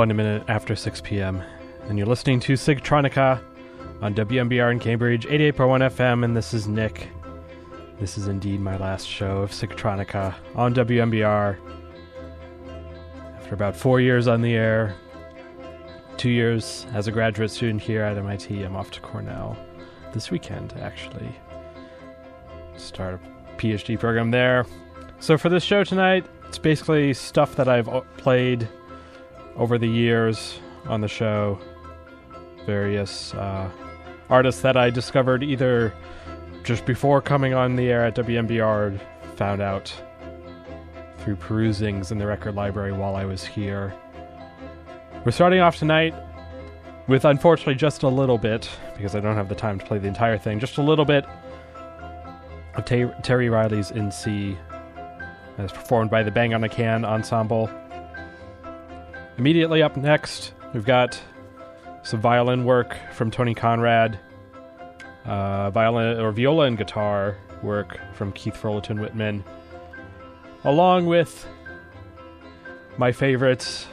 one minute after 6 p.m., and you're listening to Sigtronica on WMBR in Cambridge, 88.1 FM, and this is Nick. This is indeed my last show of Sigtronica on WMBR. After about four years on the air, two years as a graduate student here at MIT, I'm off to Cornell this weekend, to actually. Start a PhD program there. So for this show tonight, it's basically stuff that I've played over the years on the show. Various uh, artists that I discovered either just before coming on the air at WMBR, found out through perusings in the record library while I was here. We're starting off tonight with unfortunately just a little bit, because I don't have the time to play the entire thing, just a little bit of Ter- Terry Riley's In C, as performed by the Bang on a Can Ensemble. Immediately up next, we've got some violin work from Tony Conrad, uh, violin or viola and guitar work from Keith Fullerton Whitman, along with my favorites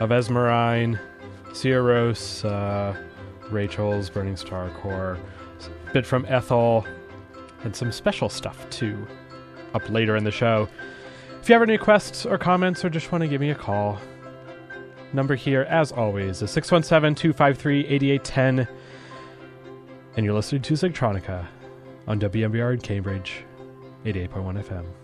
of Esmerine, Cieros, uh, Rachel's Burning Star Core, a bit from Ethel, and some special stuff too, up later in the show. If you have any requests or comments or just want to give me a call, number here, as always, is 617 253 8810. And you're listening to Sigtronica on WMBR in Cambridge, 88.1 FM.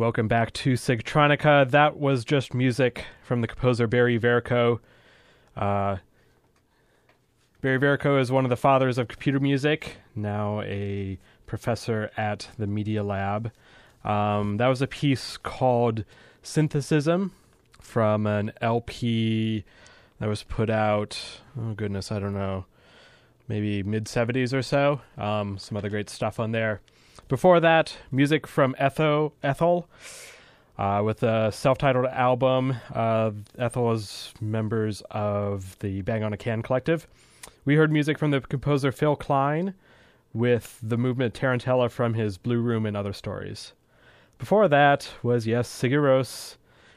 Welcome back to Sigtronica. That was just music from the composer Barry Vercoe. Uh, Barry Vercoe is one of the fathers of computer music, now a professor at the Media Lab. Um, that was a piece called Synthesism from an LP that was put out, oh goodness, I don't know, maybe mid 70s or so. Um, some other great stuff on there. Before that, music from Etho, Ethel uh, with a self titled album. Uh, Ethel is members of the Bang on a Can collective. We heard music from the composer Phil Kline with the movement Tarantella from his Blue Room and Other Stories. Before that was, yes, Sigur Rós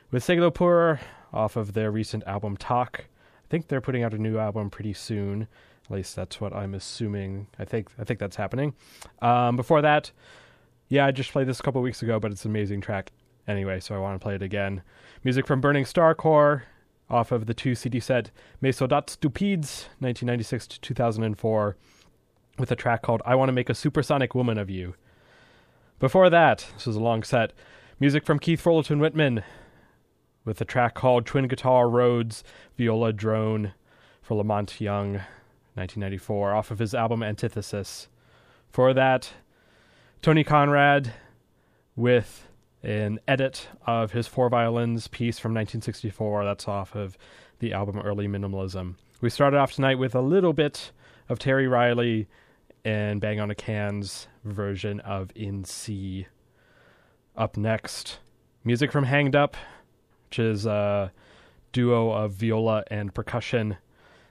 with Sæglópur off of their recent album Takk. I think they're putting out a new album pretty soon. At least that's what I'm assuming. I think I think that's happening. Um, before that, yeah, I just played this a couple weeks ago, but it's an amazing track anyway, so I want to play it again. Music from Burning Star Core off of the two CD set Mes Soldats Stupides, 1996 to 2004, with a track called I Want to Make a Supersonic Woman of You. Before that, this was a long set, music from Keith Fullerton Whitman with a track called Twin Guitar Roads Viola Drone for La Monte Young, 1994, off of his album Antithesis. For that, Tony Conrad with an edit of his four violins piece from 1964. That's off of the album Early Minimalism. We started off tonight with a little bit of Terry Riley and Bang on a Can's version of In C. Up next, music from Hangedup, which is a duo of viola and percussion.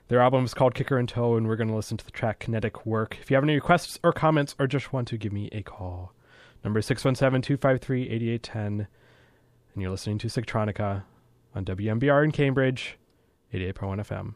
Their album is called Kicker in Tow, and we're going to listen to the track Kinetic Work. If you have any requests or comments, or just want to give me a call, number 617 253 8810. And you're listening to Sigtronica on WMBR in Cambridge, 88.1 FM.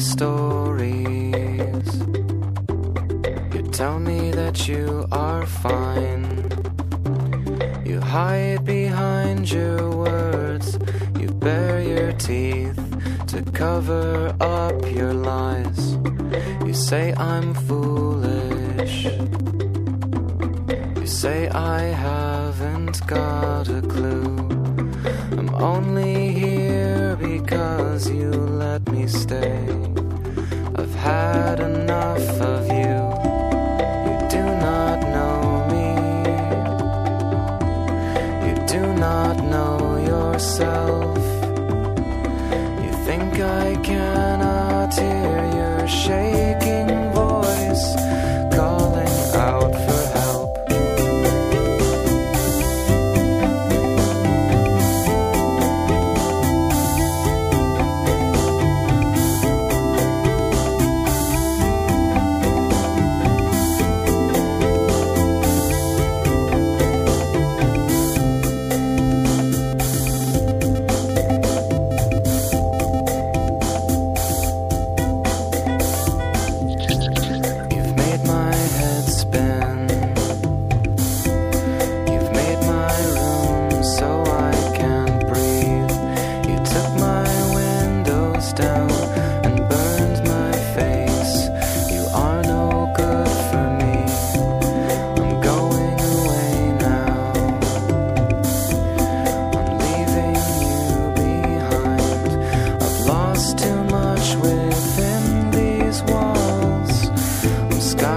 Stories. You tell me that you are fine. You hide behind your words. You bare your teeth to cover up your lies. You say I'm foolish. You say I haven't got a clue. I'm only because you let me stay.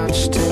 much to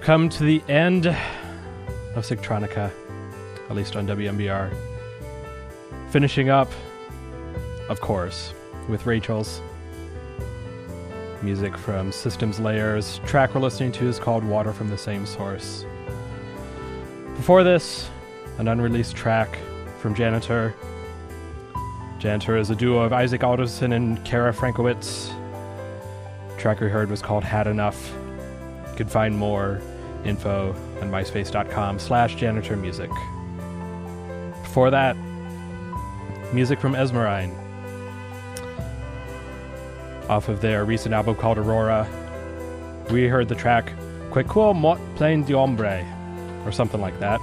we've come to the end of Sigtronica, at least on WMBR. Finishing up, of course, with Rachel's music from Systems Layers. Track we're listening to is called Water from the Same Source. Before this, an unreleased track from Janitor. Janitor is a duo of Isaac Alderson and Kara Frankowitz. track we heard was called Had Enough. Can find more info on myspace.com slash janitor music. Before that, music from Esmerine. Off of their recent album called Aurora, we heard the track Que quo mot plein d'ombre, or something like that.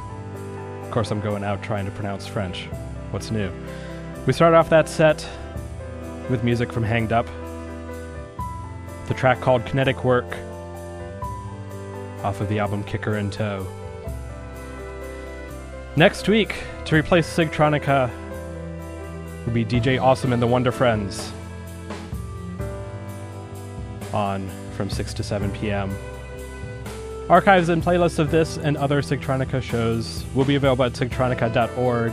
Of course, I'm going out trying to pronounce French. What's new? We start off that set with music from Hangedup, the track called Kinetic Work, off of the album Kicker in Tow. Next week, to replace Sigtronica, will be DJ Awesome and the Wonder Friends on from 6 to 7 p.m. Archives and playlists of this and other Sigtronica shows will be available at sigtronica.org.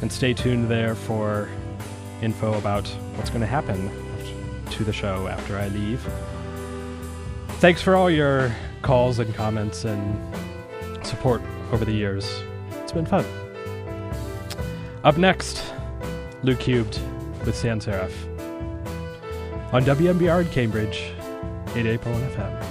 And stay tuned there for info about what's going to happen to the show after I leave. Thanks for all your calls and comments and support over the years. It's been fun. Up next, Luke Cubed with Sans Serif on WMBR in Cambridge, 88.1 FM.